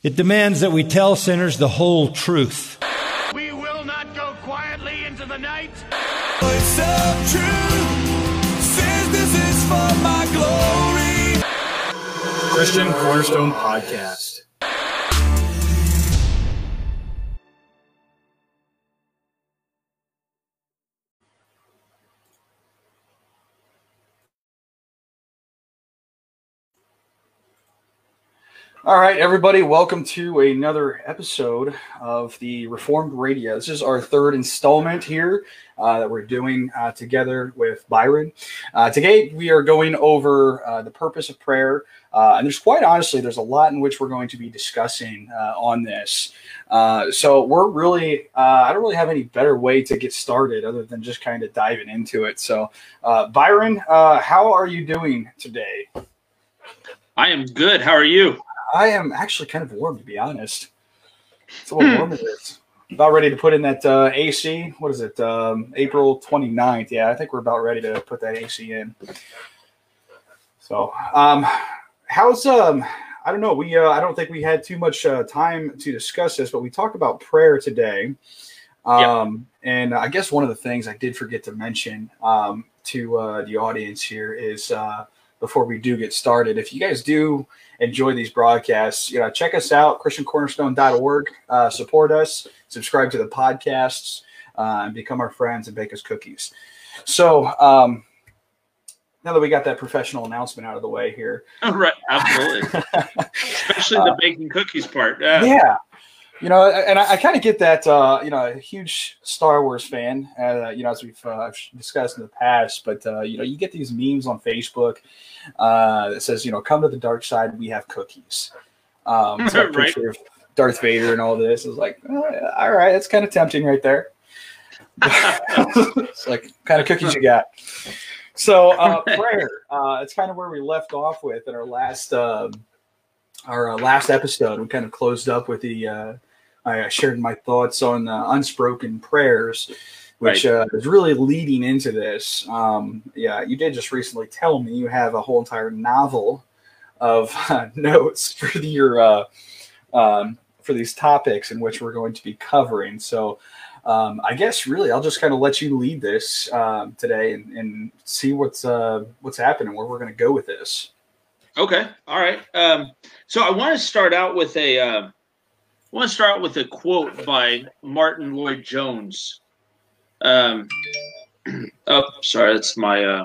It demands that we tell sinners the whole truth. We will not go quietly into the night. Voice of truth says this is for my glory. Christian Cornerstone Podcast. All right, everybody, welcome to another episode of the Reformed Radio. This is our third installment here uh, that we're doing uh, together with Byron. Uh, today, we are going over uh, the purpose of prayer. Uh, and there's quite honestly, there's a lot in which we're going to be discussing uh, on this. so we're really, I don't really have any better way to get started other than just kind of diving into it. So, Byron, how are you doing today? I am good. How are you? I am actually kind of warm, to be honest. It's a little warm it is. About ready to put in that uh, AC. What is it? Um, April 29th. Yeah, I think we're about ready to put that AC in. So, um, how's um, I don't know. We uh, I don't think we had too much uh, time to discuss this, but we talked about prayer today. Um, yep. and I guess one of the things I did forget to mention um, to uh, the audience here is uh, before we do get started, if you guys do enjoy these broadcasts, you know, check us out, christiancornerstone.org. Uh, support us, subscribe to the podcasts, uh, and become our friends and bake us cookies. So, um, now that we got that professional announcement out of the way here. Oh, right. Absolutely. Especially the uh, baking cookies part. Yeah. yeah. You know, and I, I kind of get that. Uh, you know, a huge Star Wars fan. Uh, you know, as we've uh, discussed in the past, but uh, you know, you get these memes on Facebook uh, that says, you know, come to the dark side. We have cookies. Um, it's a picture right. of Darth Vader and all this. It's like, oh, all right, that's kind of tempting right there. it's like, kind of cookies you got? So uh, prayer. Uh, it's kind of where we left off with in our last um, our uh, last episode. We kind of closed up with the uh, I shared my thoughts on uh, unspoken prayers, which right. uh, is really leading into this. Um, yeah, you did just recently tell me you have a whole entire novel of uh, notes for your uh, um, for these topics in which we're going to be covering. So. Um, I guess really, I'll just kind of let you lead this um, today and, and, see what's uh, what's happening, where we're going to go with this. Okay, all right. Um, so I want to start out with a uh, I want to start with a quote by Martyn Lloyd-Jones. Um, oh, sorry, that's my uh,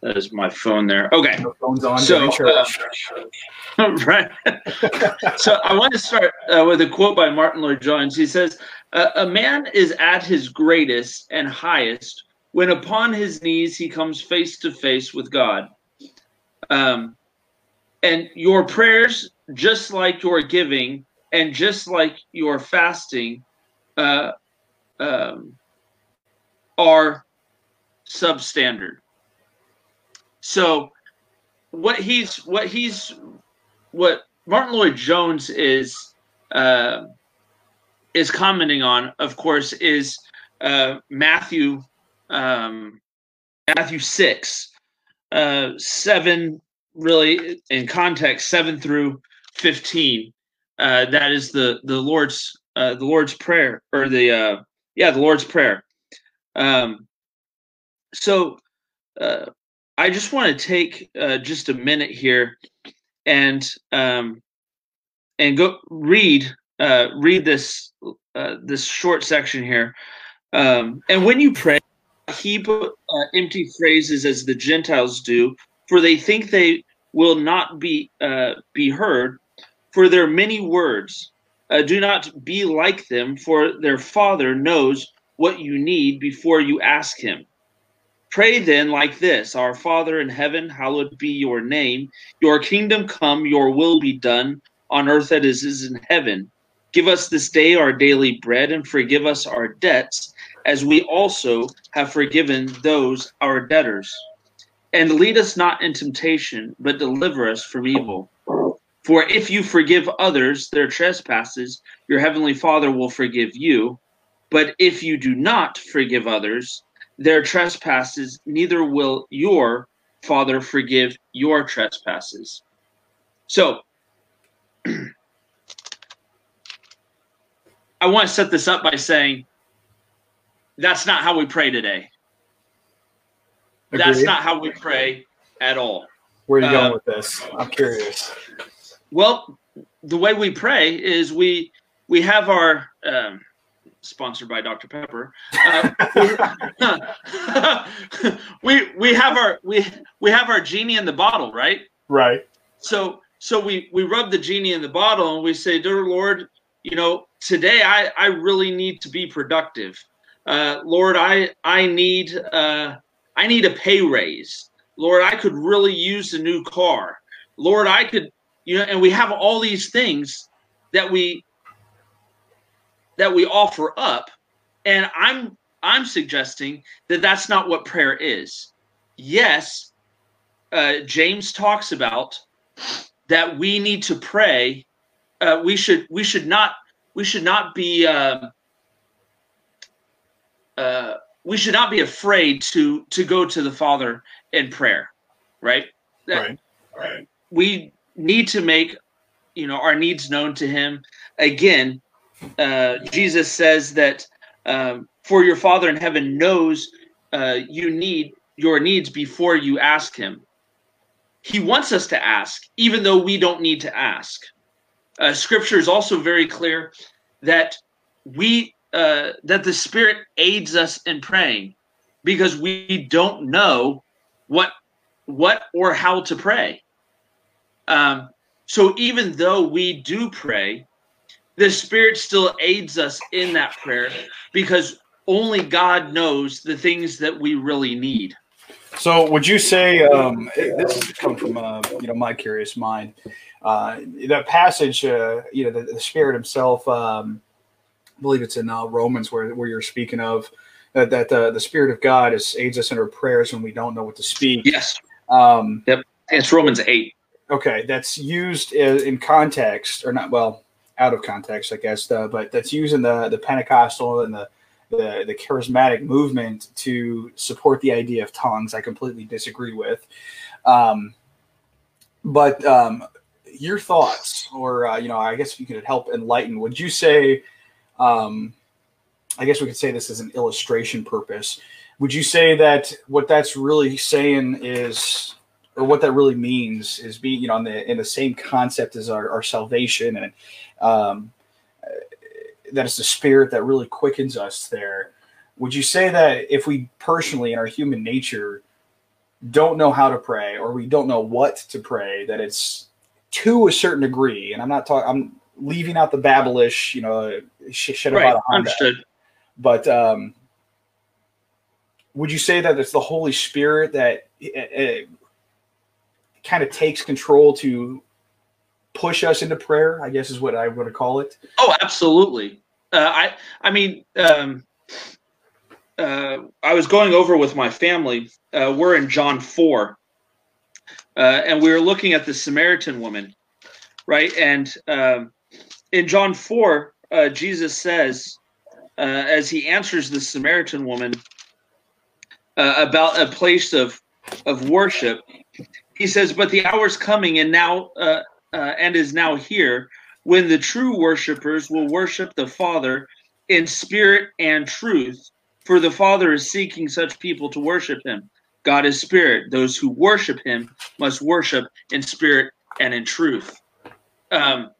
that is my phone there. Okay, the phone's on. So, uh, right. so I want to start uh, with a quote by Martyn Lloyd-Jones. He says, "A man is at his greatest and highest when upon his knees he comes face to face with God." Um, and your prayers, just like your giving, and just like your fasting uh, um, are substandard. So what he's what he's what Martyn Lloyd-Jones is uh, is commenting on, of course, is uh, Matthew um, Matthew six uh, seven really in context seven through fifteen uh, that is the the Lord's uh, the Lord's prayer or the uh, yeah the Lord's prayer. Um, so uh, I just want to take uh, just a minute here and um, and go read uh, read this uh, this short section here. Um, and when you pray, heap uh, empty phrases as the Gentiles do, for they think they will not be uh, be heard for their many words. Uh, do not be like them, for their Father knows what you need before you ask Him. Pray then like this Our Father in heaven, hallowed be your name. Your kingdom come, your will be done on earth as it is in heaven. Give us this day our daily bread and forgive us our debts as we also have forgiven those our debtors. And lead us not in temptation, but deliver us from evil. For if you forgive others their trespasses, your heavenly Father will forgive you. But if you do not forgive others their trespasses, neither will your Father forgive your trespasses. So, I want to set this up by saying that's not how we pray today. That's not how we pray at all. Where are you going uh, with this? I'm curious. Well, the way we pray is we we have our um, sponsored by Dr Pepper. Uh, we we have our we we have our genie in the bottle, right? Right. So so we we rub the genie in the bottle and we say, "Dear Lord, you know, today I I really need to be productive. Uh, Lord, I I need uh, I need a pay raise. Lord, I could really use a new car. Lord, I could, you know, and we have all these things that we that we offer up, and I'm I'm suggesting that that's not what prayer is. Yes, uh, James talks about that we need to pray. Uh, we should we should not we should not be um, uh, we should not be afraid to to go to the Father in prayer, right? That- Right. we need to make you know our needs known to him. Again uh jesus says that um, for your father in heaven knows uh you need your needs before you ask him. He wants us to ask even though we don't need to ask. Uh, scripture is also very clear that we uh, that the spirit aids us in praying because we don't know what what or how to pray um, so even though we do pray, the Spirit still aids us in that prayer because only God knows the things that we really need. So, would you say um, this is coming from uh, you know my curious mind? Uh, that passage, uh, you know, the, the Spirit Himself. Um, I believe it's in uh, Romans where where you're speaking of that that uh, the Spirit of God is aids us in our prayers when we don't know what to speak. Yes, Um, it's Romans 8. Okay, that's used in, context, or not? Well, out of context, I guess. Uh, but that's used in the the Pentecostal and the the, the charismatic movement to support the idea of tongues. I completely disagree with. Um, but um, your thoughts, or uh, you know, I guess if you could help enlighten, would you say? Um, I guess we could say this as an illustration purpose. Would you say that what that's really saying is, or what that really means, is being you know in the in the same concept as our, our salvation, and um, that it's the spirit that really quickens us there. Would you say that if we personally in our human nature don't know how to pray or we don't know what to pray, that it's to a certain degree, and I'm not talking, I'm leaving out the babblish, you know, sh- shit Right, about understood. But um, would you say that it's the Holy Spirit that uh, kind of takes control to push us into prayer? I guess is what I would call it. Oh, absolutely. Uh, I I mean, um, uh, I was going over with my family. Uh, we're in John four, uh, and we were looking at the Samaritan woman, right? And um, in John four, uh, Jesus says, uh, as he answers the Samaritan woman about a place of of worship, he says, "But the hour's coming, and now uh, uh, and is now here." when the true worshipers will worship the Father in spirit and truth, for the Father is seeking such people to worship him. God is spirit. Those who worship him must worship in spirit and in truth. Um,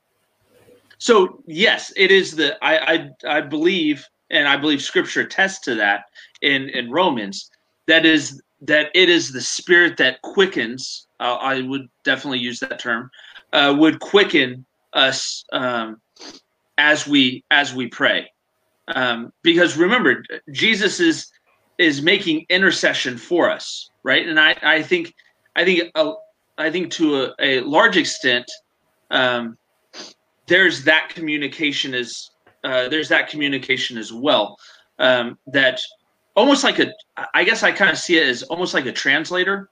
so yes, it is the I, I I believe, and I believe Scripture attests to that in in Romans. That is that it is the spirit that quickens. Uh, I would definitely use that term. Uh, would quicken us um, as we as we pray um, because remember jesus is is making intercession for us right and i i think i think uh, i think to a, a large extent um, there's that communication is uh, there's that communication as well um, that almost like a i guess i kind of see it as almost like a translator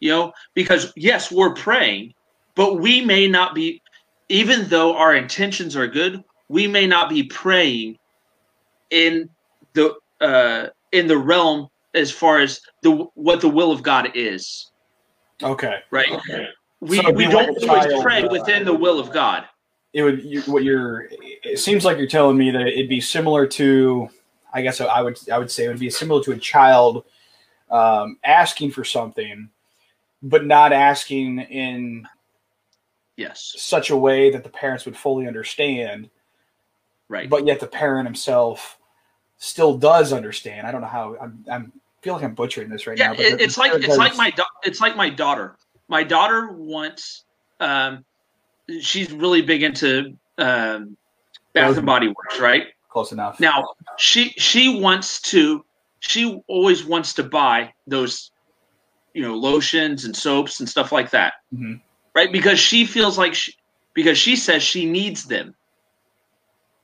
you know because yes we're praying but we may not be even though our intentions are good, we may not be praying in the uh, in the realm as far as the what the will of God is. Okay. Right. We So we don't always child, pray uh, within the will of God. it would you, what you're. It seems like you're telling me that it'd be similar to. I guess I would I would say it would be similar to a child um, asking for something, but not asking in Yes. such a way that the parents would fully understand, Right. but yet the parent himself still does understand. I don't know how I'm. I'm feel like I'm butchering this right yeah, now. but it, it's like it's like my da- it's like my daughter. My daughter wants um she's really big into um Bath and Body Works, right? Close enough. Now, she she wants to she always wants to buy those you know lotions and soaps and stuff like that. Mhm. Right? Because she feels like she because she says she needs them.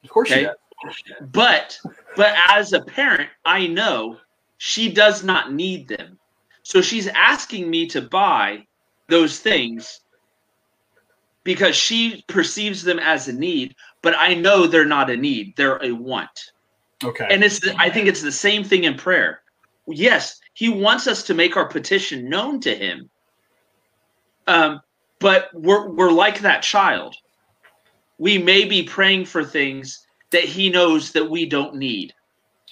of course she okay. does. But but as a parent, I know she does not need them. So she's asking me to buy those things because she perceives them as a need, but I know they're not a need, they're a want. Okay. And it's I think it's the same thing in prayer. Yes, he wants us to make our petition known to him. Um, but we're we're like that child. We may be praying for things that he knows that we don't need.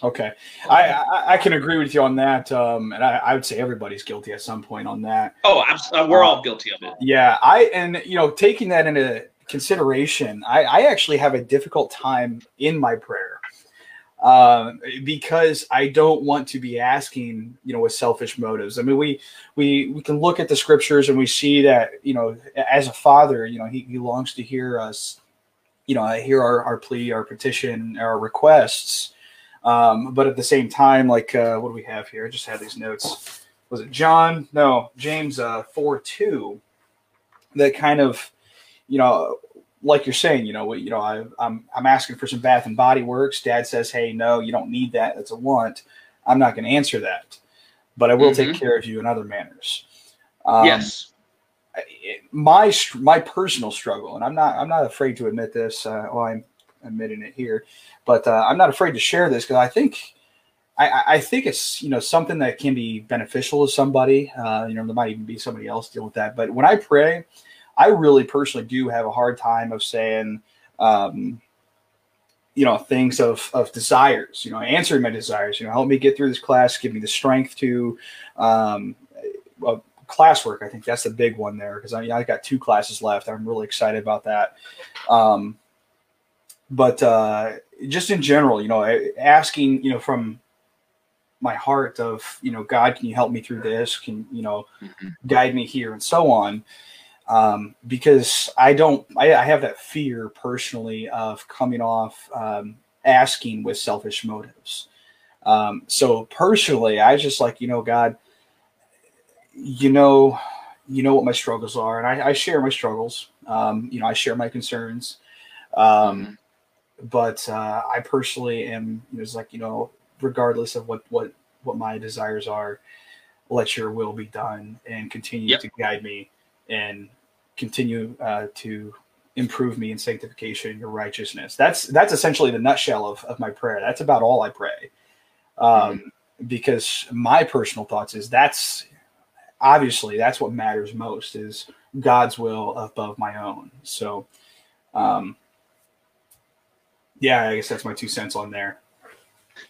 Okay, I, I I can agree with you on that, um, and I, I would say everybody's guilty at some point on that. Oh, abs- uh, we're all guilty of it. Yeah, I and you know taking that into consideration, I, I actually have a difficult time in my prayer um, because I don't want to be asking you know with selfish motives. I mean, we we we can look at the scriptures and we see that you know as a father, you know he, he longs to hear us, you know, hear our, our plea, our petition, our requests. Um, but at the same time, like uh, what do we have here? I just had these notes. Was it John? No, James uh, four two. That kind of, you know, like you're saying, you know, you know, I, I'm I'm asking for some Bath and Body Works. Dad says, "Hey, no, you don't need that. That's a want." I'm not going to answer that, but I will take Mhm. care of you in other manners. Um, yes. my my personal struggle, and I'm not I'm not afraid to admit this. Uh, well, I'm admitting it here, but uh, I'm not afraid to share this because I think I- I, I think it's you know something that can be beneficial to somebody. Uh, you know, there might even be somebody else dealing with that. But when I pray, I really personally do have a hard time of saying. Um, you know things of of desires you know answering my desires you know help me get through this class give me the strength to um, well, classwork. I think that's the big one there because I, I got two classes left. I'm really excited about that. Um, but uh, just in general, you know, asking, you know, from my heart of, you know, God, can you help me through this? Can you know, guide me here and so on. Um, because I don't, I, I have that fear personally of coming off um, asking with selfish motives. Um, so personally, I just like, you know, God, you know, you know what my struggles are, and I, I share my struggles. Um, you know, I share my concerns. Um, but uh, I personally am just like you know, regardless of what what what my desires are, let Your will be done, and continue Yep. to guide me and continue uh, to improve me in sanctification, Your righteousness. That's that's essentially the nutshell of of my prayer. That's about all I pray. Um, Because my personal thoughts is that's obviously that's what matters most is God's will above my own. So, um, yeah, I guess that's my two cents on there.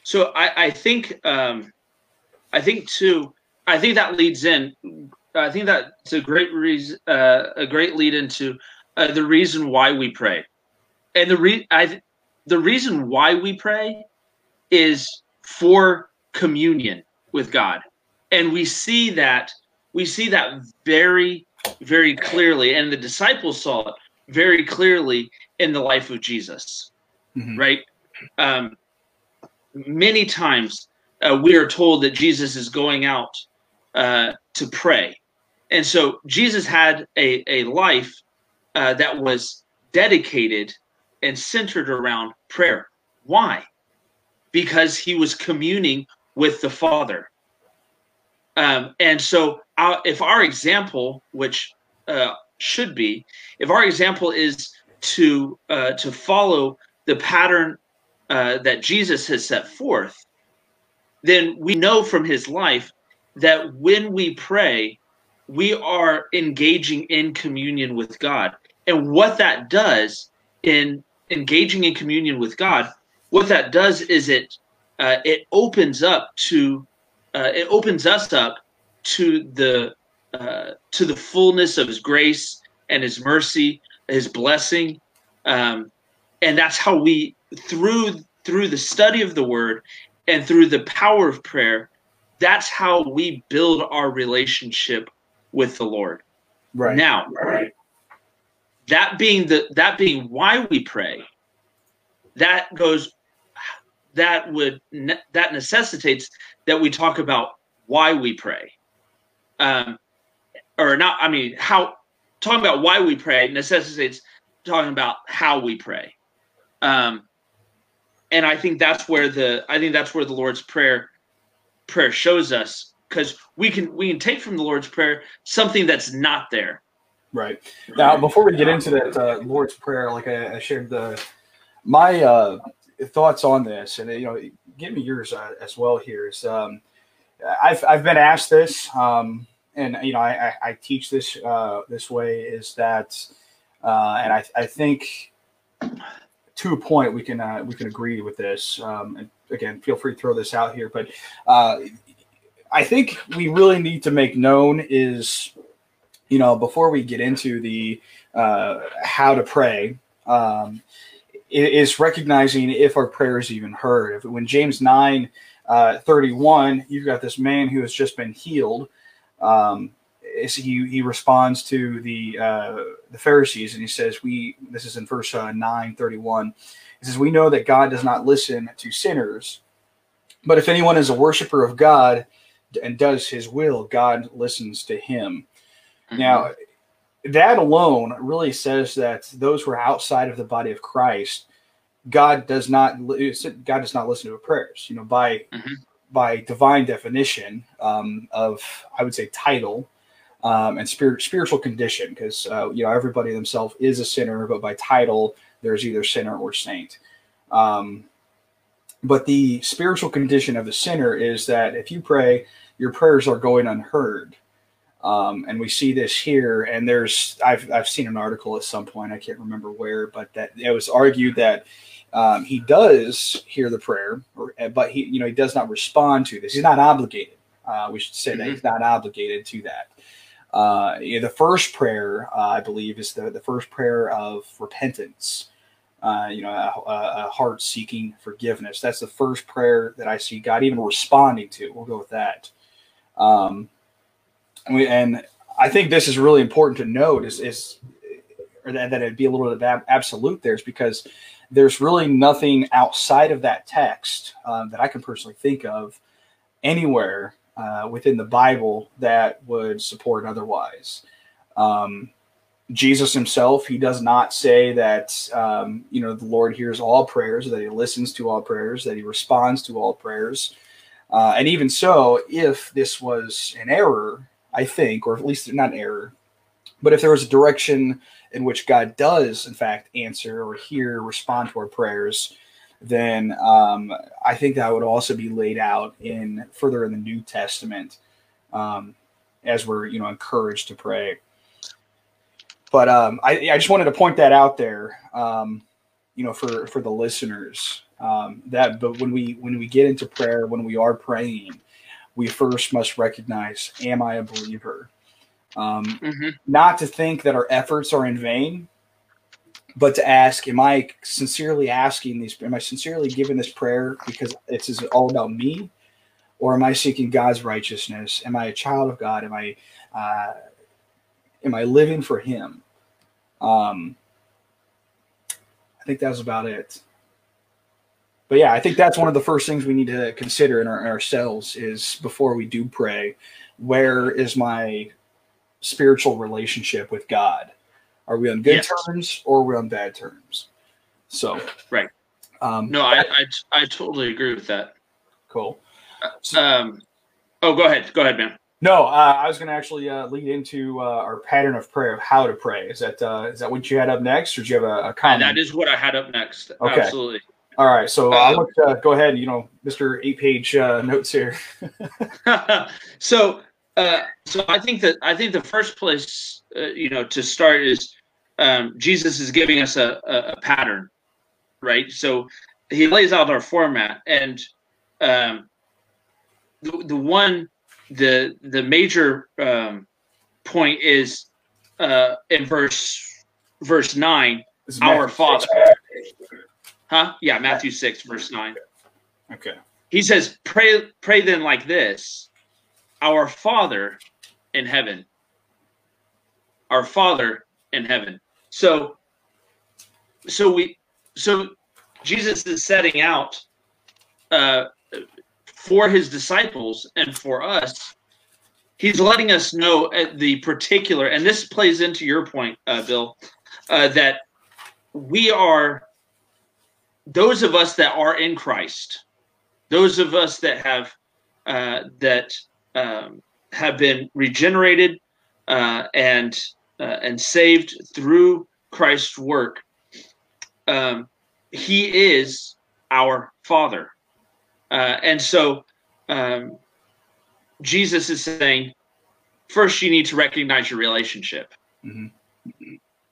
So I, I think um, I think too. I think that leads in. I think that's a great reason, uh, a great lead into uh, the reason why we pray, and the re- I, the reason why we pray is for communion with God, and we see that we see that very very clearly, and the disciples saw it very clearly in the life of Jesus Mhm. right? Um, many times uh, we are told that Jesus is going out uh, to pray. And so Jesus had a, a life uh, that was dedicated and centered around prayer. Why? Because he was communing with the Father. Um, and so, our, if our example, which uh, should be, if our example is to uh, to follow the pattern uh, that Jesus has set forth, then we know from his life that when we pray, we are engaging in communion with God. And what that does in engaging in communion with God, what that does is it uh, it opens up to uh, it opens us up to the uh, to the fullness of His grace and His mercy, His blessing, um, and that's how we through through the study of the Word and through the power of prayer, that's how we build our relationship with the Lord. Right. Now, that being the that being why we pray, that goes that would that necessitates that we talk about why we pray. Um or not I mean how talking about why we pray necessitates talking about how we pray. Um and I think that's where the I think that's where the Lord's prayer prayer shows us because we can we can take from the Lord's prayer something that's not there. Right. Now, before we get into that uh, Lord's Prayer, like I, I shared the my uh, thoughts on this, and you know, give me yours uh, as well. Here is um, I've I've been asked this, um, and you know, I, I, I teach this uh, this way is that, uh, and I I think to a point we can uh, we can agree with this. Um, and again, feel free to throw this out here, but uh, I think we really need to make known is you know, before we get into the uh, how to pray, um, is recognizing if our prayer is even heard. If, when James 9 uh, 31, you've got this man who has just been healed. Um, he, he responds to the uh, the Pharisees and he says, We this is in verse uh, 9 31. He says, We know that God does not listen to sinners, but if anyone is a worshiper of God and does his will, God listens to him. Now, that alone really says that those who are outside of the body of Christ, God does not God does not listen to prayers. You know, by Mhm. by divine definition um, of I would say title um, and spirit spiritual condition, because uh, you know everybody themselves is a sinner, but by title there's either sinner or saint. Um, but the spiritual condition of the sinner is that if you pray, your prayers are going unheard. Um, and we see this here. And there's I've I've seen an article at some point I can't remember where, but that it was argued that um, he does hear the prayer, or, but he you know he does not respond to this. He's not obligated. Uh, we should say that he's not obligated to that. Uh, you know, the first prayer, uh, I believe, is the, the first prayer of repentance. Uh, you know, a, a heart seeking forgiveness. That's the first prayer that I see God even responding to. We'll go with that. Um, and, we, and I think this is really important to note is, is or that, that it'd be a little bit of ab- absolute there is because there's really nothing outside of that text um, that I can personally think of anywhere uh, within the Bible that would support otherwise. Um, Jesus himself, he does not say that, um, you know, the Lord hears all prayers, that he listens to all prayers, that he responds to all prayers. Uh, and even so, if this was an error, I think, or at least not an error, but if there was a direction in which God does, in fact, answer or hear, respond to our prayers, then um, I think that would also be laid out in further in the New Testament um, as we're, you know, encouraged to pray. But um, I, I just wanted to point that out there, um, you know, for for the listeners. Um, that, but when we when we get into prayer, when we are praying, we first must recognize: Am I a believer? Um, Mm-hmm. not to think that our efforts are in vain, but to ask: Am I sincerely asking these? Am I sincerely giving this prayer because it's is it all about me, or am I seeking God's righteousness? Am I a child of God? Am I uh, am I living for Him? Um, I think that was about it. But yeah, I think that's one of the first things we need to consider in, our, in ourselves is before we do pray, where is my spiritual relationship with God? Are we on good Yes. terms or are we on bad terms? So, Right. Um, No, I, I I totally agree with that. cool. Um, oh, go ahead. Go ahead, man. No, uh, I was going to actually uh, lead into uh, our pattern of prayer of how to pray. Is that uh, is that what you had up next, or do you have a, a And comment? that is what I had up next. Okay. Absolutely. All right, so I'll look, uh, go ahead. You know, Mister Eight Page uh, notes here. so, uh, so I think that I think the first place, uh, you know, to start is um, Jesus is giving us a, a, a pattern, right? So he lays out our format, and um, the the one the the major um, point is uh, in verse verse nine, our Father. six. Huh? Yeah, Matthew six verse nine. Okay. He says, "Pray, pray then like this: Our Father in heaven, our Father in heaven." So, so we, so Jesus is setting out uh, for his disciples and for us. He's letting us know at the particular, and this plays into your point, uh, Bill, uh, that we are those of us that are in Christ those of us that have uh, that um, have been regenerated uh, and uh, and saved through Christ's work, um, He is our Father, uh, and so um, Jesus is saying, first you need to recognize your relationship. Mhm.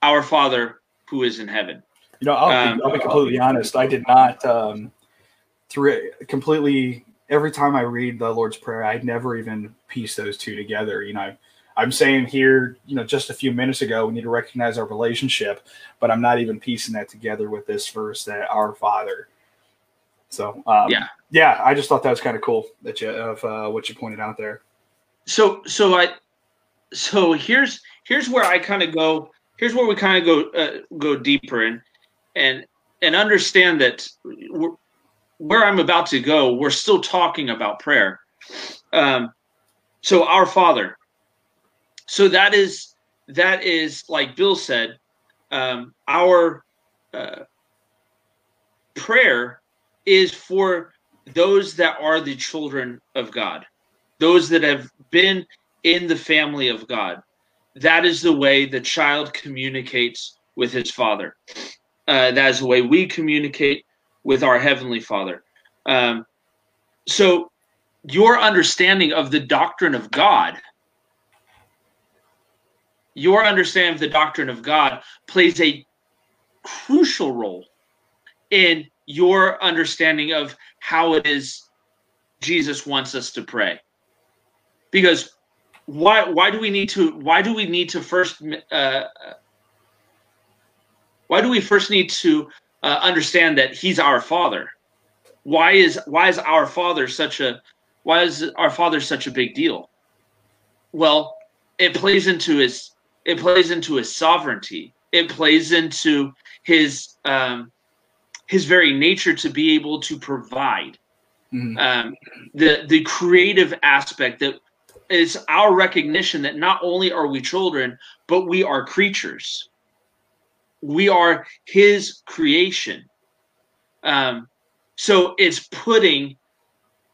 Our Father who is in heaven. You know, I'll, Um, be, I'll be completely honest. I did not um, through it completely. Every time I read the Lord's Prayer, I never even piece those two together. You know, I'm saying here, you know, just a few minutes ago, we need to recognize our relationship, but I'm not even piecing that together with this verse that our Father. So, um, Yeah. yeah, I just thought that was kind of cool that you of uh, what you pointed out there. so so i so here's here's where i kind of go here's where we kind of go uh, go deeper and and and understand that where i'm about to go we're still talking about prayer um so our father so that is that is like bill said um our uh, prayer is for those that are the children of god those that have been in the family of God. That is the way the child communicates with his father. Uh, that is the way we communicate with our heavenly Father. Um, so, your understanding of the doctrine of God, your understanding of the doctrine of God plays a crucial role in your understanding of how it is Jesus wants us to pray because why why do we need to why do we need to first uh, why do we first need to uh, understand that he's our father why is why is our father such a why is our father such a big deal well it plays into his it plays into his sovereignty it plays into his um his very nature to be able to provide Mhm. um the the creative aspect that is our recognition that not only are we children, but we are creatures. We are His creation. Um, so it's putting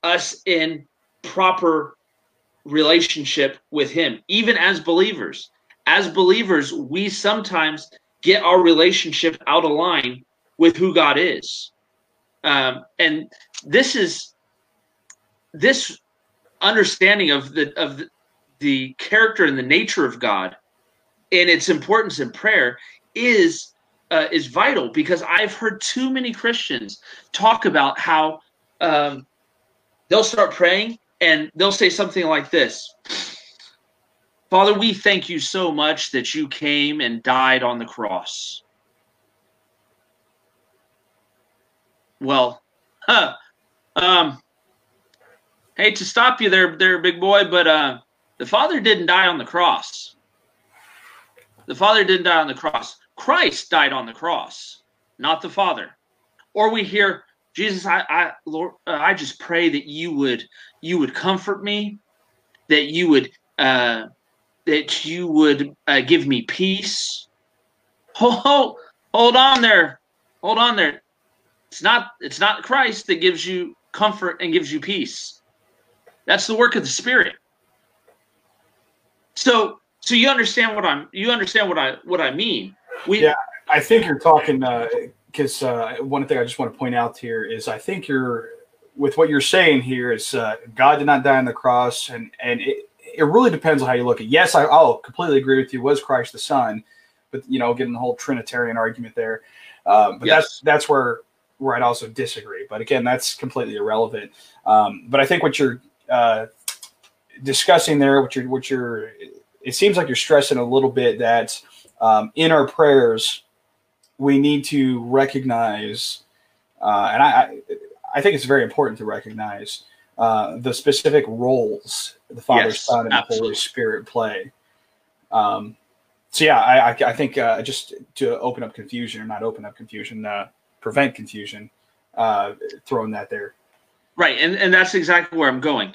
us in proper relationship with Him, even as believers. As believers, we sometimes get our relationship out of line with who God is. Um, and this is this understanding of the of the, the character and the nature of God and its importance in prayer is uh, is vital because I've heard too many Christians talk about how um, they'll start praying and they'll say something like this Father, we thank you so much that you came and died on the cross. Well, huh, um, hate to stop you there, there, big boy, but uh, the Father didn't die on the cross. The Father didn't die on the cross. Christ died on the cross, not the Father. Or we hear Jesus, I, I, Lord, uh, I just pray that you would, you would comfort me, that you would, uh, that you would uh, give me peace. Hold, hold, hold on there, hold on there. It's not, it's not Christ that gives you comfort and gives you peace. That's the work of the Spirit. So, so you understand what I'm, you understand what I, what I mean. We, Yeah. I think you're talking because uh, one thing I just want to point out here is I think you're with what you're saying here is uh, God did not die on the cross, and and it, it really depends on how you look at. It. Yes, I, I'll completely agree with you. Was Christ the Son? but you know, getting the whole Trinitarian argument there. Um, but Yes. that's that's where where I'd also disagree. But again, that's completely irrelevant. Um, but I think what you're uh, discussing there, what you're what you're, it seems like you're stressing a little bit that um, in our prayers we need to recognize, uh, and I, I think it's very important to recognize uh, the specific roles the Father, Yes, Son, and the Holy. Spirit play. Um, so yeah, I, I, I think uh, just to open up confusion or not open up confusion, uh, prevent confusion, uh, throwing that there. Right, and, and that's exactly where I'm going.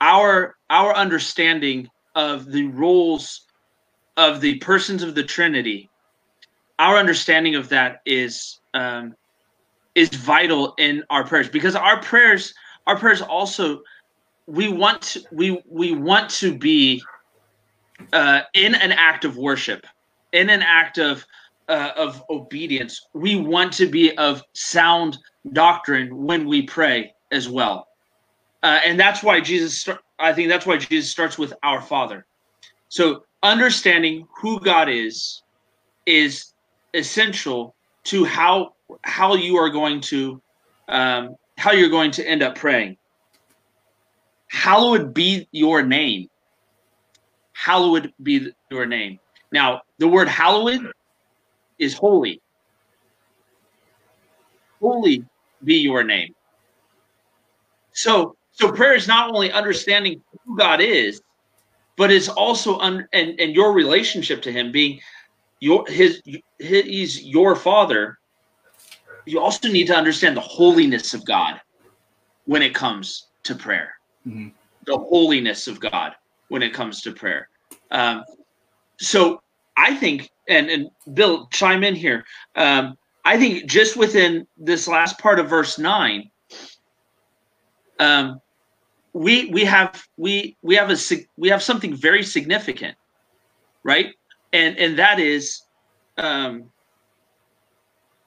Our our understanding of the roles of the persons of the Trinity, our understanding of that is um, is vital in our prayers because our prayers our prayers also we want to, we we want to be uh, in an act of worship, in an act of uh, of obedience. We want to be of sound doctrine when we pray as well, uh, and that's why Jesus. I think that's why Jesus starts with our Father. So understanding who God is is essential to how how you are going to um, how you're going to end up praying. Hallowed be your name. Hallowed be your name. Now, the word hallowed is holy. Holy be your name. So, so prayer is not only understanding who God is, but it's also un, and and your relationship to Him being your his, his he's your Father. You also need to understand the holiness of God when it comes to prayer. Mhm. The holiness of God when it comes to prayer. Um, so I think, and and Bill, chime in here. Um, I think just within this last part of verse nine, um, we we have we we have a we have something very significant, right? And and that is, um,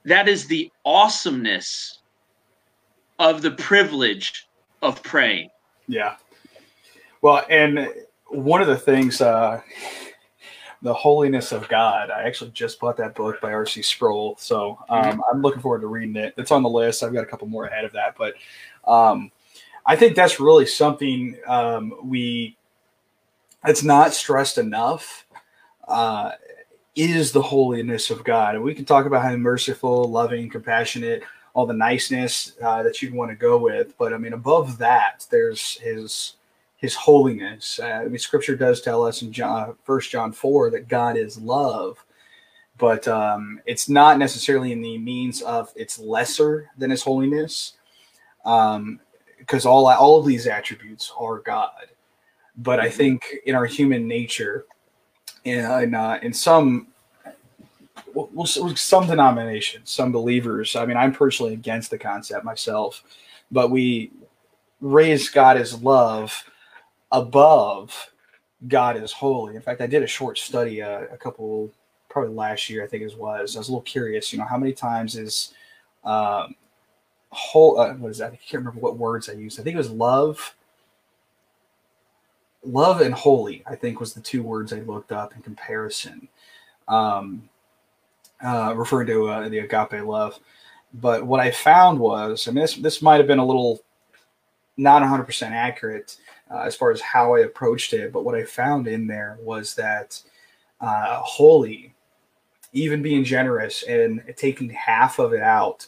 that is the awesomeness of the privilege of praying. Yeah. Well, and one of the things, uh, the holiness of God. I actually just bought that book by R.C. Sproul, so um, I'm looking forward to reading it. It's on the list. I've got a couple more ahead of that, but um, I think that's really something um, we. It's not stressed enough. Uh, is the holiness of God, and we can talk about how merciful, loving, compassionate, all the niceness uh, that you'd want to go with. But I mean, above that, there's His His holiness. Uh, I mean, Scripture does tell us in John, First John four that God is love, but um, it's not necessarily in the means of it's lesser than His holiness, because all all of these attributes are God. But I think in our human nature, in in, uh, in some well, some denominations, some believers. I mean, I'm personally against the concept myself, but we raise God as love above God is holy. In fact, I did a short study uh, a couple, probably last year, I think it was. I was a little curious. You know, how many times is um, whole? Uh, what is that? I can't remember what words I used. I think it was love. Love and holy, I think, was the two words I looked up in comparison. Um, uh, referring to uh, the agape love. But what I found was, I mean, this this might have been a little not 100% accurate uh, as far as how I approached it. But what I found in there was that uh, holy, even being generous and taking half of it out.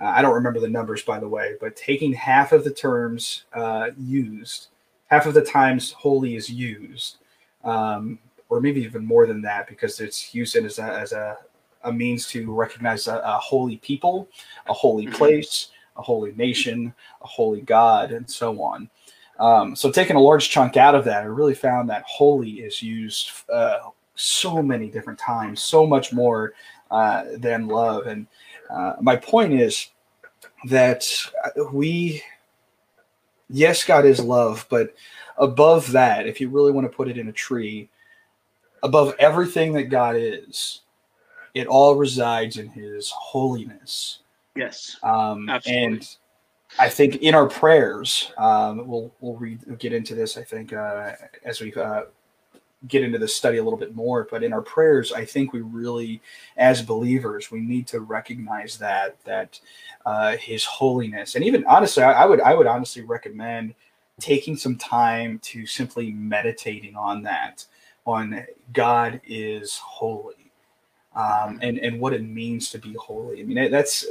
Uh, I don't remember the numbers, by the way, but taking half of the terms uh, used, half of the times holy is used, um, or maybe even more than that, because it's used as a, as a a means to recognize a, a holy people, a holy Mhm. place, a holy nation, a holy God, and so on. Um, so, taking a large chunk out of that, I really found that holy is used uh, so many different times, so much more uh, than love. And uh, my point is that we, yes, God is love, but above that, if you really want to put it in a tree, above everything that God is, it all resides in his holiness. Yes. Um, Absolutely. and I think in our prayers, um, we'll we'll read we'll get into this. I think uh, as we uh, get into this study a little bit more. But in our prayers, I think we really, as believers, we need to recognize that that uh, His holiness, and even honestly, I, I would I would honestly recommend taking some time to simply meditating on that, on God is holy, um, and and what it means to be holy. I mean, that's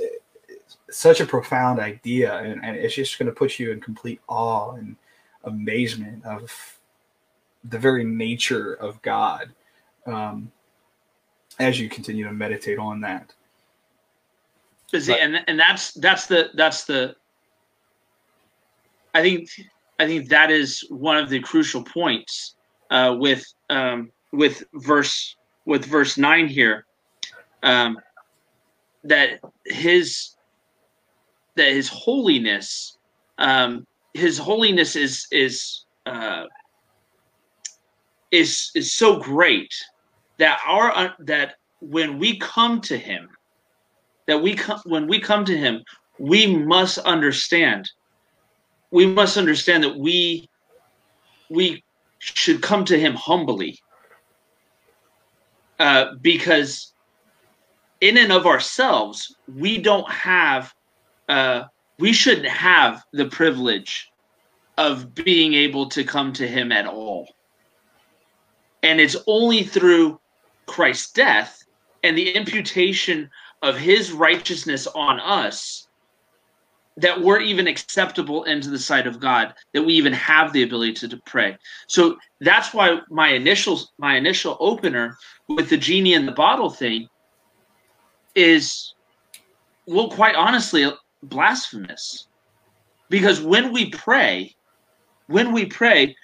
such a profound idea, and, and it's just going to put you in complete awe and amazement of the very nature of God um, as you continue to meditate on that. See, and and that's that's the that's the. I think I think that is one of the crucial points uh, with um, with verse with verse nine here, um, that his that his holiness, um, his holiness is is uh, is is so great that our uh, that when we come to him, that we come when we come to him, we must understand. We must understand that we we should come to him humbly, uh, because in and of ourselves, we don't have uh, we shouldn't have the privilege of being able to come to him at all. And it's only through Christ's death and the imputation of his righteousness on us that we're even acceptable into the sight of God, that we even have the ability to, to pray. So that's why my initial my initial opener with the genie in the bottle thing is well quite honestly blasphemous. Because when we pray, when we pray,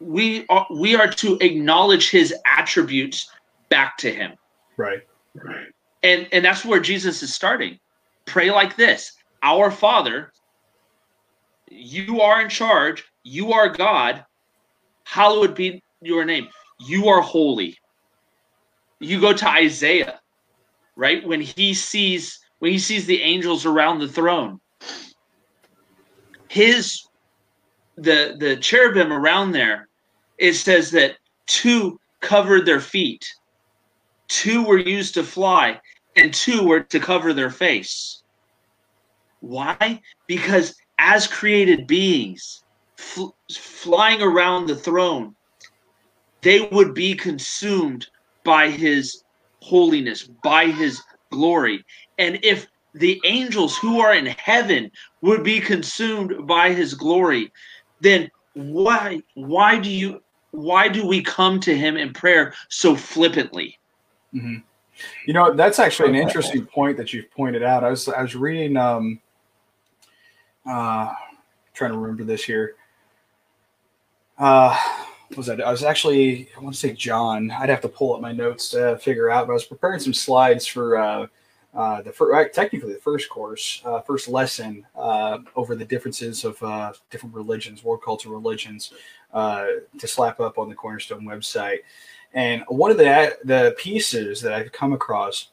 we are we are to acknowledge his attributes back to him. Right. Right. And and that's where Jesus is starting. Pray like this. Our Father, you are in charge, you are God. Hallowed be your name. You are holy. You go to Isaiah, right? When he sees when he sees the angels around the throne. His the the cherubim around there, it says that two covered their feet, two were used to fly, and two were to cover their face. Why? Because as created beings, fl- flying around the throne, they would be consumed by his holiness, by his glory. And if the angels who are in heaven would be consumed by his glory, then why why do you why do we come to him in prayer so flippantly? Mm-hmm. You know, that's actually an interesting point that you've pointed out. I was I was reading um uh trying to remember this here. Uh what was that? I was actually I want to say John. I'd have to pull up my notes to figure out, but I was preparing some slides for uh uh, the first, technically the first course, uh, first lesson uh, over the differences of uh, different religions, world culture religions, uh, to slap up on the Cornerstone website. And one of the the pieces that I've come across,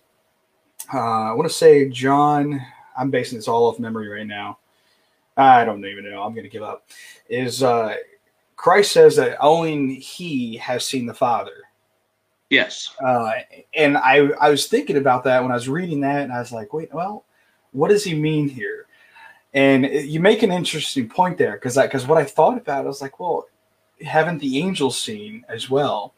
uh, I want to say John. I'm basing this all off memory right now. I don't even know. I'm going to give up. Is Christ says that only He has seen the Father Yes. Uh, and I, I was thinking about that when I was reading that, and I was like, wait, well, what does he mean here? And you make an interesting point there because because what I thought about, I was like, well, haven't the angels seen as well?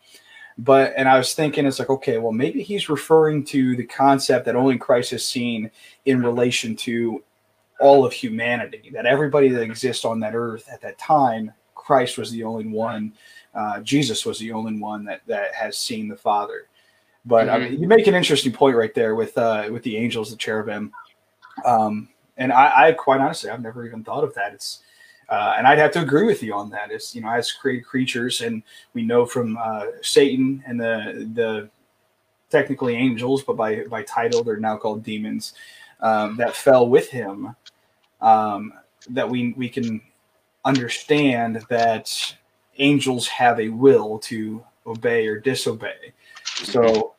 But and I was thinking, it's like, okay, well, maybe he's referring to the concept that only Christ has seen in relation to all of humanity, that everybody that exists on that earth at that time, Christ was the only one uh, Jesus was the only one that that has seen the Father. But mm-hmm. I mean, you make an interesting point right there with uh, with the angels, the cherubim, um, and I, I, quite honestly, I've never even thought of that. It's uh, and I'd have to agree with you on that. It's you know, as created creatures, and we know from uh, Satan and the the technically angels, but by by title they're now called demons um, that fell with him. Um, that we we can understand that angels have a will to obey or disobey. So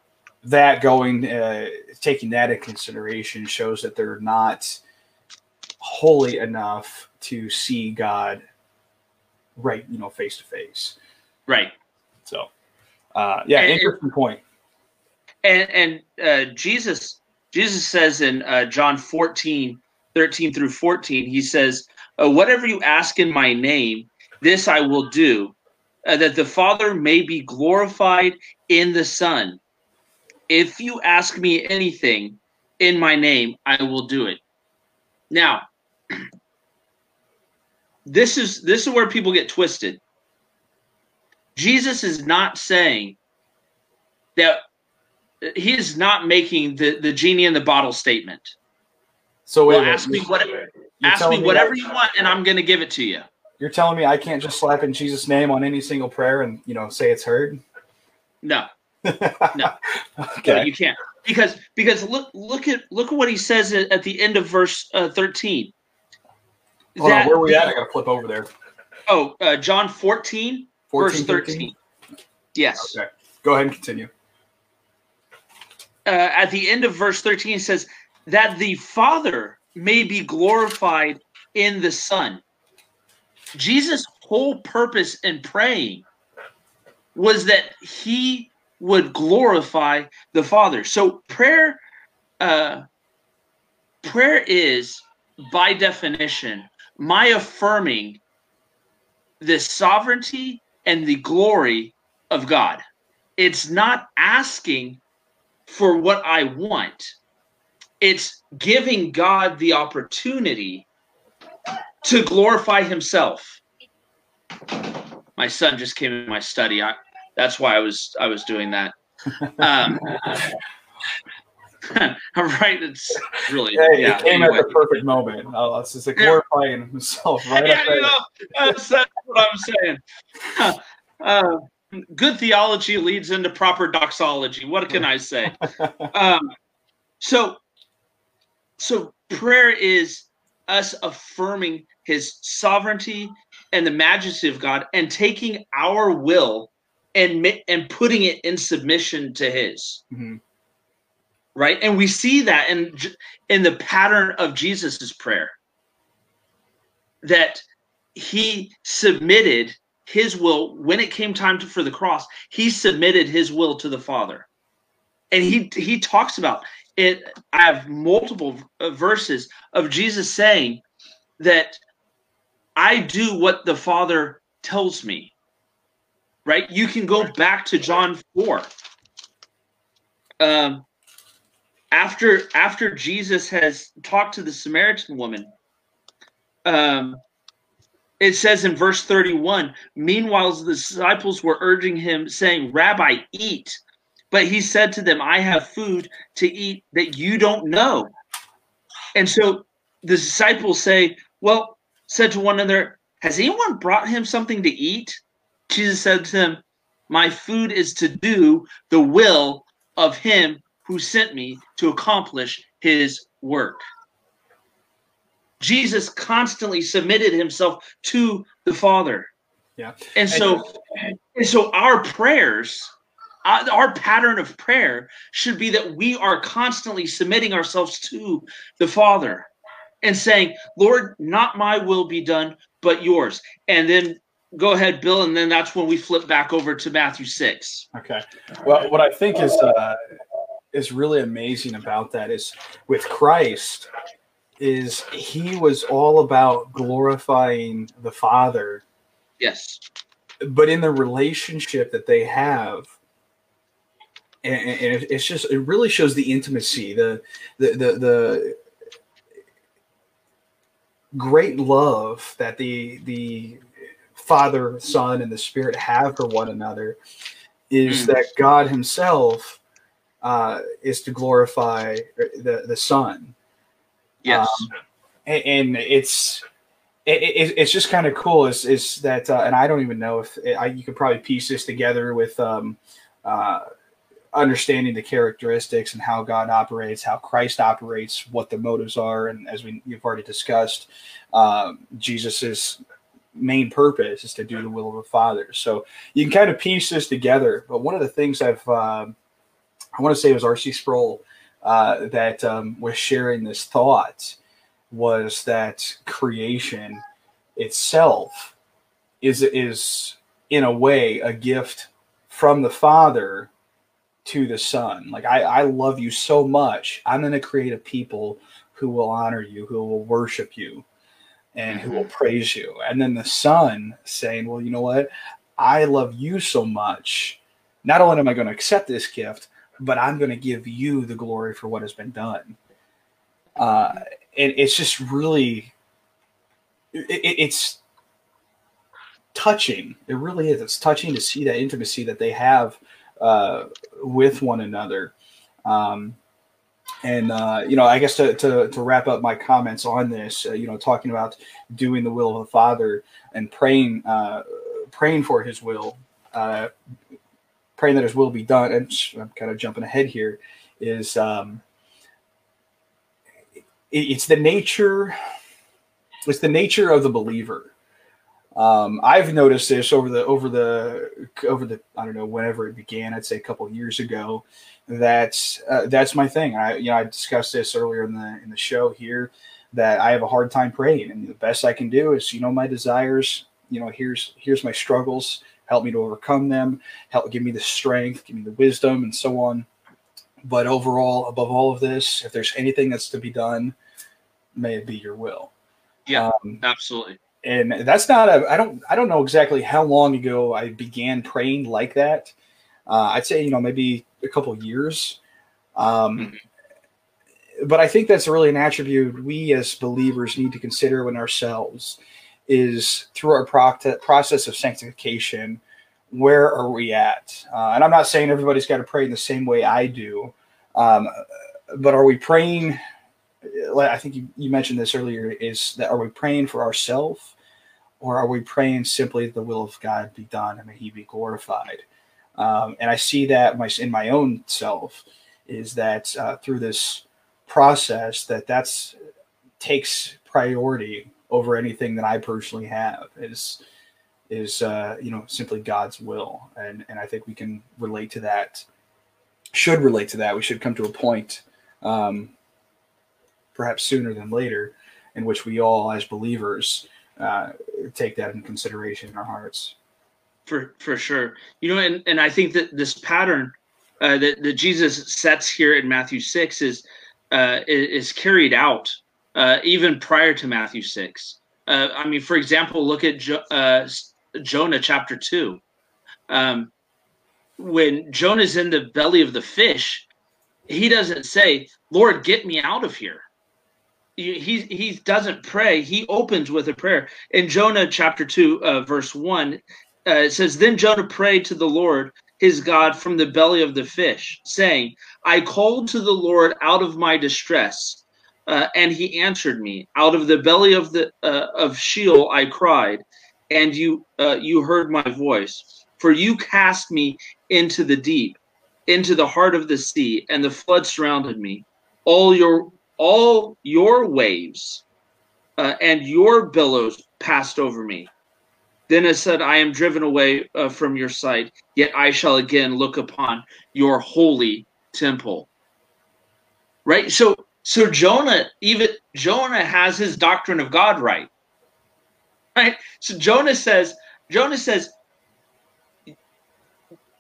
that going uh, taking that into consideration shows that they're not holy enough to see God right, you know, face to face. Right. So Uh, yeah, And- interesting point. and and uh, Jesus Jesus says in uh, John 14, 13 through 14, he says, uh, whatever you ask in my name, this I will do, uh, that the Father may be glorified in the Son. If you ask me anything in my name, I will do it. Now, this is this is where people get twisted. Jesus is not saying that he is not making the the genie in the bottle statement. So wait, Well, wait, ask me you're- what ask me whatever I- you want, and I'm going to give it to you. You're telling me I can't just slap in Jesus' name on any single prayer and you know say it's heard? No, Okay. you can't because because look look at look at what he says at, the end of verse uh, 13. Hold on, where are we at? I gotta flip over there. Oh, uh, John 14, 14, verse 13. Yes. Okay. Go ahead and continue. uh, at the end of verse 13 it says that the father may be glorified in the son jesus whole purpose in praying was that he would glorify the father so prayer uh, prayer is by definition my affirming the sovereignty and the glory of god it's not asking for what I want. It's giving God the opportunity to glorify himself. My son just came in my study. I, that's why I was I was doing that. Um, right. It's really Hey, yeah. it came anyway. at the perfect moment. Oh, it's just like glorifying himself right yeah, you know, that's, that's what I'm saying. Uh, good theology leads into proper doxology. What can I say? Um, so, so prayer is us affirming His sovereignty and the majesty of God, and taking our will and and putting it in submission to His. Mhm. Right, and we see that in in the pattern of Jesus's prayer that he submitted his will when it came time to, for the cross he submitted his will to the father and he he talks about it i have multiple uh, verses of jesus saying that i do what the father tells me right? You can go back to john 4 um after after jesus has talked to the samaritan woman um it says in verse 31 meanwhile the disciples were urging him saying rabbi eat but he said to them i have food to eat that you don't know and so the disciples say well said to one another has anyone brought him something to eat jesus said to them my food is to do the will of him who sent me to accomplish his work Jesus constantly submitted himself to the Father. Yeah. And so and so our prayers our pattern of prayer should be that we are constantly submitting ourselves to the Father and saying, "Lord, not my will be done, but yours." And then go ahead, Bill, and then that's when we flip back over to Matthew 6. Okay. Well, what I think is uh, is really amazing about that is with Christ is he was all about glorifying the Father, Yes. but in the relationship that they have. And, and it- it's just it really shows the intimacy, the the the, the great love that the the Father, Son, and the Spirit have for one another is Mm. that God Himself uh, is to glorify the the Son, Yes. Um, and, and it's it, it, it's just kind of cool. Is is that uh, and I don't even know if I, you could probably piece this together with um, uh, understanding the characteristics and how God operates, how Christ operates, what the motives are, and as we you've already discussed, um, Jesus's main purpose is to do the will of the Father. So you can kind of piece this together. But one of the things I've um I want to say was R.C. Sproul uh, that um, was sharing this thought was that creation itself is is in a way a gift from the Father to the Son. Like, I, I love you so much. I'm going to create a people who will honor you, who will worship you, and who will praise you. And then the Son saying, Well, you know what? I love you so much. Not only am I going to accept this gift, but I'm going to give you the glory for what has been done. Uh, and it's just really, it, it's touching. It really is. It's touching to see that intimacy that they have uh, with one another. Um, and uh, you know, I guess to, to, to wrap up my comments on this, uh, you know, talking about doing the will of the Father and praying uh, praying for His will, uh, praying that His will be done. And I'm kind of jumping ahead here. Is um, it, it's the nature, it's the nature of the believer um, I've noticed this over the over the over the I don't know whenever it began. I'd say a couple years ago. That's uh, that's my thing. I you know I discussed this earlier in the in the show here that I have a hard time praying, and the best I can do is you know my desires. You know here's here's my struggles. Help me to overcome them. Help give me the strength, give me the wisdom, and so on. But overall, above all of this, if there's anything that's to be done, may it be your will. Yeah, um, absolutely and that's not a i don't i don't know exactly how long ago i began praying like that. Uh, i'd say you know maybe a couple years. Um, mm-hmm. but i think that's really an attribute we as believers need to consider in ourselves is through our process of sanctification where are we at? Uh, and i'm not saying everybody's got to pray in the same way i do. Um, but are we praying I think you, you mentioned this earlier, is that are we praying for ourselves or are we praying simply the will of God be done and may He be glorified? Um, and I see that my, in my own self is that uh, through this process that that's takes priority over anything that I personally have is is uh, you know simply God's will, and and I think we can relate to that. Should relate to that. We should come to a point, um, perhaps sooner than later, in which we all, as believers, uh, take that in consideration in our hearts. For for sure, you know, and and I think that this pattern uh, that that Jesus sets here in Matthew six is uh, is carried out uh, even prior to Matthew six. Uh, I mean, for example, look at jo- uh, Jonah chapter two. Um, when Jonah's in the belly of the fish, he doesn't say, "Lord, get me out of here." He he doesn't pray. He opens with a prayer in Jonah chapter two, uh, verse one. Uh, it says, "Then Jonah prayed to the Lord his God from the belly of the fish, saying, I called to the Lord out of my distress, uh, and He answered me. Out of the belly of the uh, of Sheol I cried, and you uh, you heard my voice. For you cast me into the deep, into the heart of the sea, and the flood surrounded me. All your all your waves uh, and your billows passed over me. Then it said, I am driven away uh, from your sight, yet I shall again look upon your holy temple. Right? So so Jonah, even Jonah has his doctrine of God right. Right? So Jonah says, Jonah says,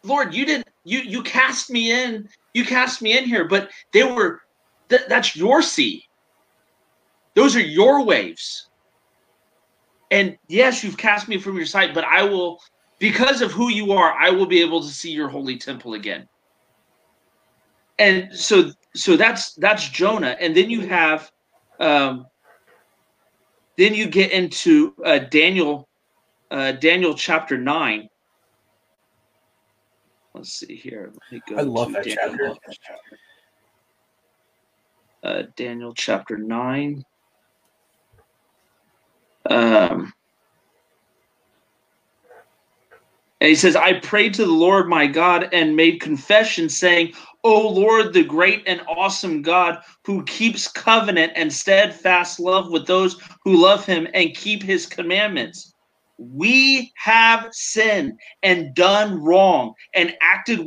Lord, you didn't you you cast me in, you cast me in here, but they were Th- that's your sea. Those are your waves. And yes, you've cast me from your sight, but I will, because of who you are, I will be able to see your holy temple again. And so, so that's that's Jonah, and then you have, um, then you get into uh, Daniel, uh, Daniel chapter nine. Let's see here. Let me go I love that Daniel. chapter uh, Daniel chapter 9. Um, and he says, I prayed to the Lord my God and made confession, saying, O Lord, the great and awesome God, who keeps covenant and steadfast love with those who love him and keep his commandments we have sinned and done wrong and acted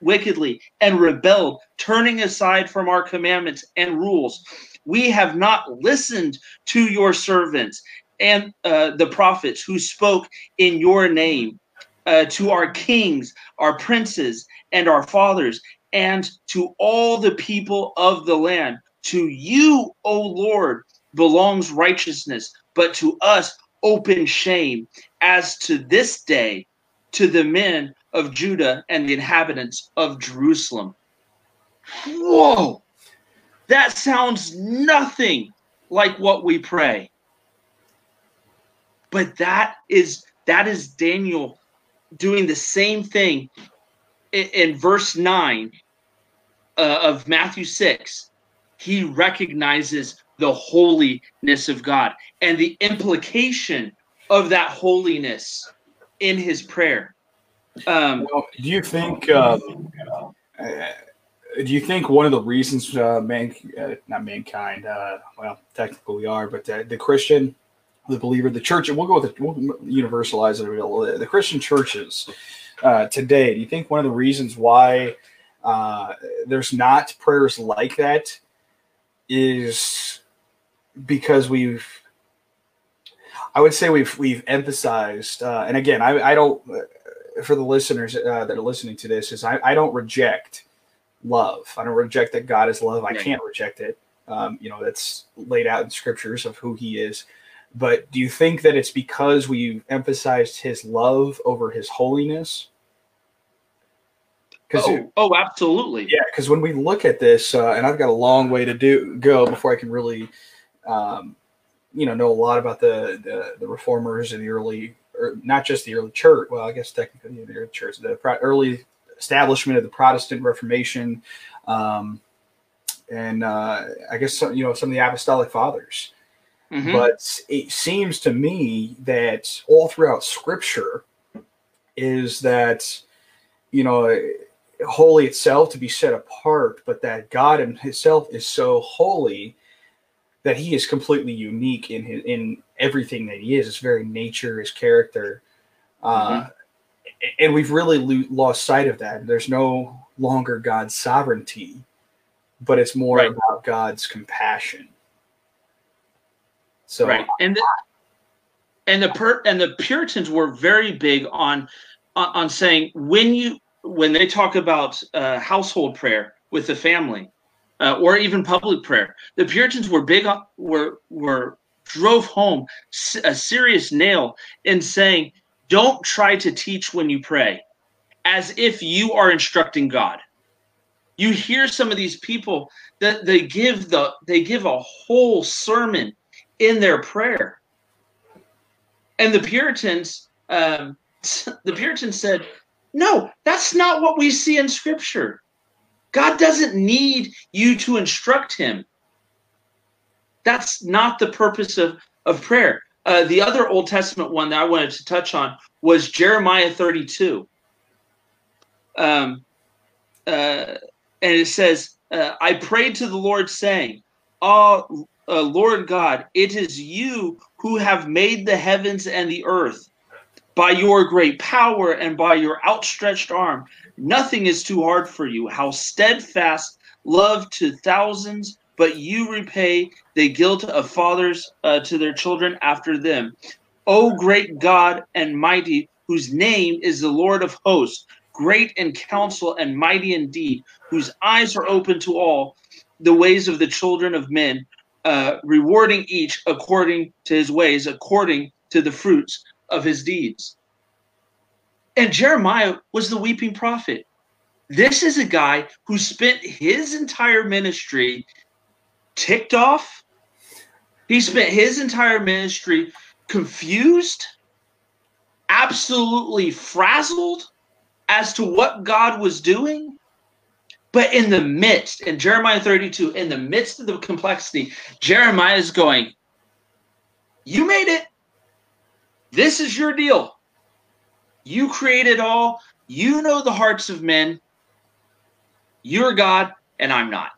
wickedly and rebelled, turning aside from our commandments and rules. We have not listened to your servants and uh, the prophets who spoke in your name. uh, to our kings, our princes, and our fathers, and to all the people of the land. To you, O Lord, belongs righteousness, but to us open shame, as to this day, to the men of Judah and the inhabitants of Jerusalem. Whoa! That sounds nothing like what we pray. But that is that is Daniel doing the same thing in, in verse 9 uh, of Matthew 6. He recognizes the holiness of God and the implication of that holiness in his prayer. Um, Well, do you think? Um, uh, do you think one of the reasons uh, man, uh, not mankind, uh, well, technically we are, but the, the Christian, the believer, the church, and we'll go with it, we'll universalize it little. The Christian churches uh, today. Do you think one of the reasons why uh, there's not prayers like that is because we've I would say we've we've emphasized, uh, and again, I, I don't uh, for the listeners uh, that are listening to this is I, I don't reject love. I don't reject that God is love. I can't reject it. Um, you know, that's laid out in scriptures of who He is. But do you think that it's because we've emphasized His love over His holiness? Because oh, oh, absolutely. yeah, because when we look at this, uh, and I've got a long way to do go before I can really, um, you know, know a lot about the, the the reformers and the early, or not just the early church. Well, I guess technically the early church, the pro- early establishment of the Protestant Reformation, um, and uh, I guess some, you know some of the apostolic fathers. Mhm. But it seems to me that all throughout Scripture is that you know holy itself to be set apart, but that God Himself is so holy that He is completely unique in his, in everything that He is. His very nature, His character, uh, and we've really lo- lost sight of that. There's no longer God's sovereignty, but it's more Right. about God's compassion. So right and the, and the per, and the puritans were very big on on, on saying when you when they talk about uh, household prayer with the family uh, or even public prayer the puritans were big on were were drove home a serious nail in saying don't try to teach when you pray as if you are instructing god you hear some of these people that they give the they give a whole sermon in their prayer. And the Puritans, um, the Puritans said, no, that's not what we see in Scripture. God doesn't need you to instruct him. That's not the purpose of, of prayer. Uh, the other Old Testament one that I wanted to touch on was Jeremiah 32. Um, uh, and it says, uh, I prayed to the Lord, saying, Oh, Lord God, it is you who have made the heavens and the earth. By your great power and by your outstretched arm, nothing is too hard for you. How steadfast love to thousands, but you repay the guilt of fathers uh, to their children after them. O great God and mighty, whose name is the Lord of hosts, great in counsel and mighty indeed, whose eyes are open to all the ways of the children of men, uh, rewarding each according to his ways, according to the fruits of his deeds. And Jeremiah was the weeping prophet. This is a guy who spent his entire ministry ticked off. He spent his entire ministry confused, absolutely frazzled as to what God was doing. But in the midst, in Jeremiah 32, in the midst of the complexity, Jeremiah is going, You made it. This is your deal. You created all. You know the hearts of men. You're God, and I'm not.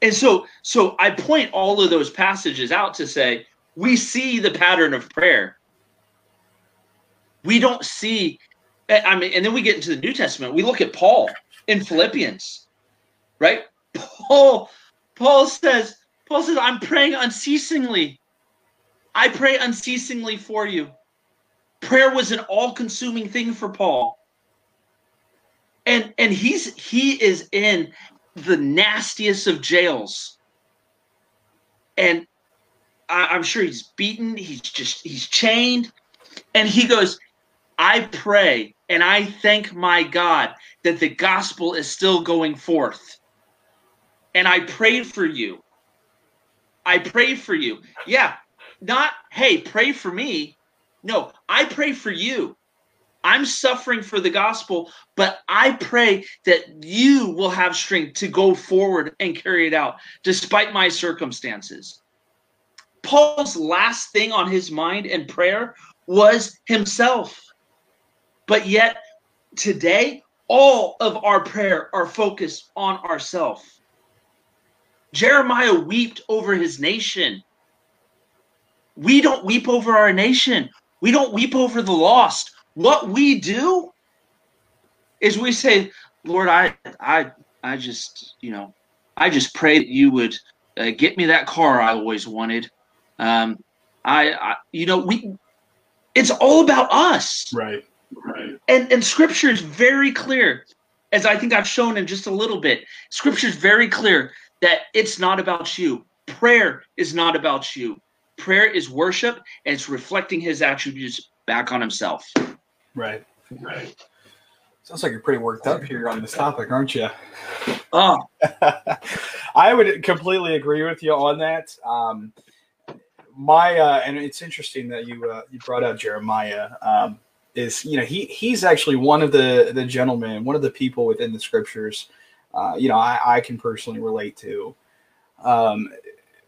And so, so I point all of those passages out to say we see the pattern of prayer. We don't see, I mean, and then we get into the New Testament. We look at Paul in Philippians, right? Paul, Paul says, Paul says, I'm praying unceasingly. I pray unceasingly for you. Prayer was an all-consuming thing for Paul. And and he's he is in the nastiest of jails. And I, I'm sure he's beaten, he's just he's chained, and he goes, I pray and I thank my God that the gospel is still going forth. And I prayed for you. I prayed for you. Yeah, not, hey, pray for me. No, I pray for you. I'm suffering for the gospel, but I pray that you will have strength to go forward and carry it out despite my circumstances. Paul's last thing on his mind and prayer was himself. But yet, today, all of our prayer are focused on ourselves. Jeremiah wept over his nation. We don't weep over our nation. We don't weep over the lost. What we do is we say, Lord, I, I, I just, you know, I just pray that you would uh, get me that car I always wanted. Um, I, I, you know, we, it's all about us. Right. Right. And and scripture is very clear, as I think I've shown in just a little bit. Scripture is very clear that it's not about you. Prayer is not about you. Prayer is worship, and it's reflecting his attributes back on himself. Right. Right. Sounds like you're pretty worked up here on this topic, aren't you? Oh, I would completely agree with you on that. Um, my uh, and it's interesting that you uh, you brought up Jeremiah. Um, is you know he he's actually one of the the gentlemen, one of the people within the scriptures. Uh, you know, I, I can personally relate to, um,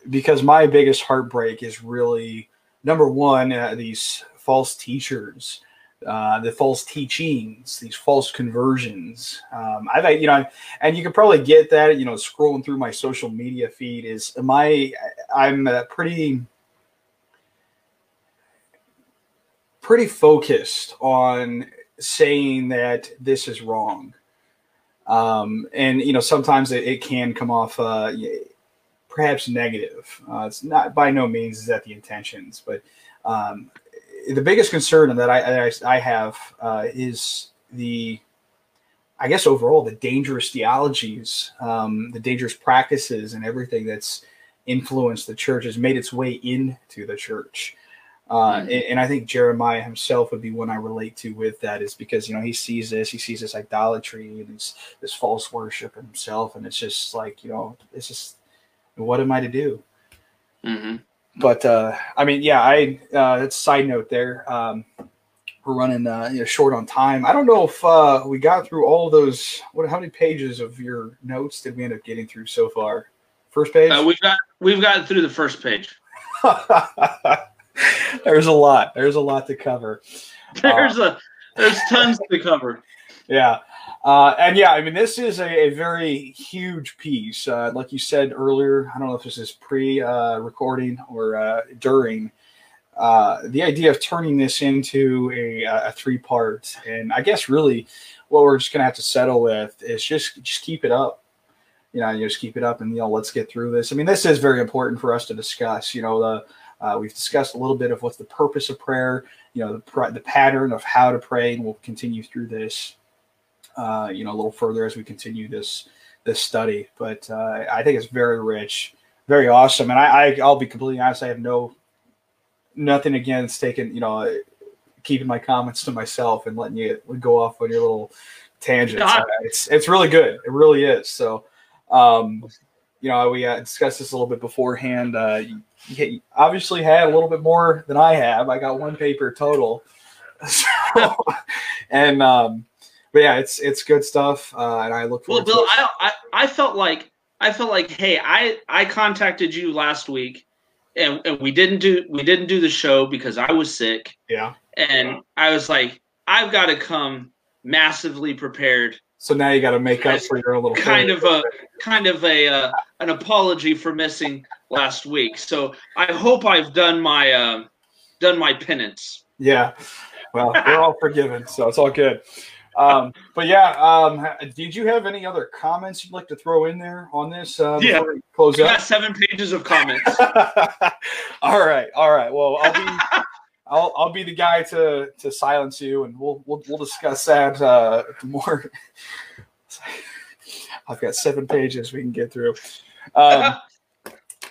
because my biggest heartbreak is really number one uh, these false teachers. Uh, the false teachings, these false conversions. Um, I've, you know, and you can probably get that, you know, scrolling through my social media feed is my, I'm uh, pretty, pretty focused on saying that this is wrong. Um, and you know, sometimes it, it can come off uh, perhaps negative. Uh, it's not by no means is that the intentions, but um, the biggest concern that I I, I have uh, is the I guess overall the dangerous theologies, um, the dangerous practices, and everything that's influenced the church has made its way into the church. Uh, and, and, I think Jeremiah himself would be one I relate to with that is because you know he sees this, he sees this idolatry and this this false worship in himself, and it's just like you know, it's just what am I to do? Mm-hmm. But uh, I mean, yeah, I uh, that's a side note there. Um, we're running uh, you know, short on time. I don't know if uh, we got through all those. What? How many pages of your notes did we end up getting through so far? First page. Uh, we've got we've gotten through the first page. there's a lot. There's a lot to cover. There's uh, a there's tons to cover. Yeah. Uh, and yeah, I mean, this is a, a very huge piece. Uh, like you said earlier, I don't know if this is pre uh, recording or during. Uh, the idea of turning this into a, a three part, and I guess really what we're just gonna have to settle with is just just keep it up. You know, you just keep it up, and you know, let's get through this. I mean, this is very important for us to discuss. You know, the uh, we've discussed a little bit of what's the purpose of prayer, you know, the, the pattern of how to pray, and we'll continue through this, uh, you know, a little further as we continue this this study. But uh, I think it's very rich, very awesome, and I, I will be completely honest, I have no nothing against taking, you know, keeping my comments to myself and letting you go off on your little tangents. Uh, it's it's really good, it really is. So. Um, you know, we uh, discussed this a little bit beforehand. Uh, you, obviously had a little bit more than I have. I got one paper total. So, and um, but yeah, it's it's good stuff, uh, and I look forward. Well, Bill, I, I I felt like I felt like, hey, I I contacted you last week, and, and we didn't do we didn't do the show because I was sick. Yeah, and yeah. I was like, I've got to come massively prepared so now you got to make up for your little kind of a kind of a uh, an apology for missing last week. So I hope I've done my uh, done my penance. Yeah, well, we're all forgiven, so it's all good. Um, but yeah, um, did you have any other comments you'd like to throw in there on this? Uh, yeah, close I got seven pages of comments. all right, all right. Well, I'll be I'll I'll be the guy to to silence you, and we'll we'll, we'll discuss that uh, more. I've got seven pages we can get through. Um,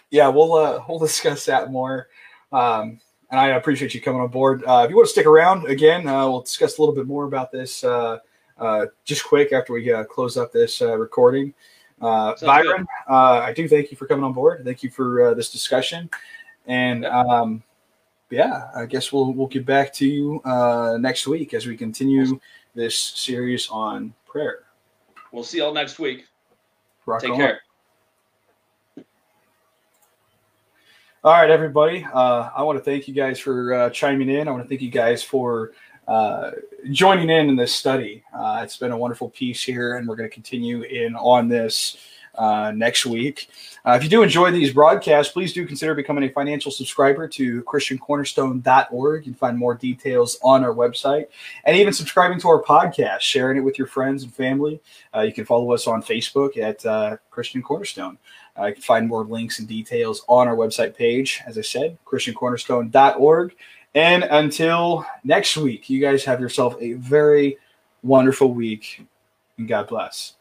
yeah, we'll uh, we'll discuss that more. Um, and I appreciate you coming on board. Uh, if you want to stick around again, uh, we'll discuss a little bit more about this uh, uh, just quick after we uh, close up this uh, recording. Uh, Byron, uh, I do thank you for coming on board. Thank you for uh, this discussion. And um, yeah, I guess we'll we'll get back to you uh, next week as we continue this series on prayer. We'll see y'all next week. Rock Take on. care. All right, everybody. Uh, I want to thank you guys for uh, chiming in. I want to thank you guys for uh, joining in in this study. Uh, it's been a wonderful piece here, and we're going to continue in on this uh, next week. Uh, if you do enjoy these broadcasts, please do consider becoming a financial subscriber to ChristianCornerstone.org. You can find more details on our website, and even subscribing to our podcast, sharing it with your friends and family. You can follow us on Facebook at Christian Cornerstone. You can find more links and details on our website page. As I said, ChristianCornerstone.org. And until next week, you guys have yourself a very wonderful week, and God bless.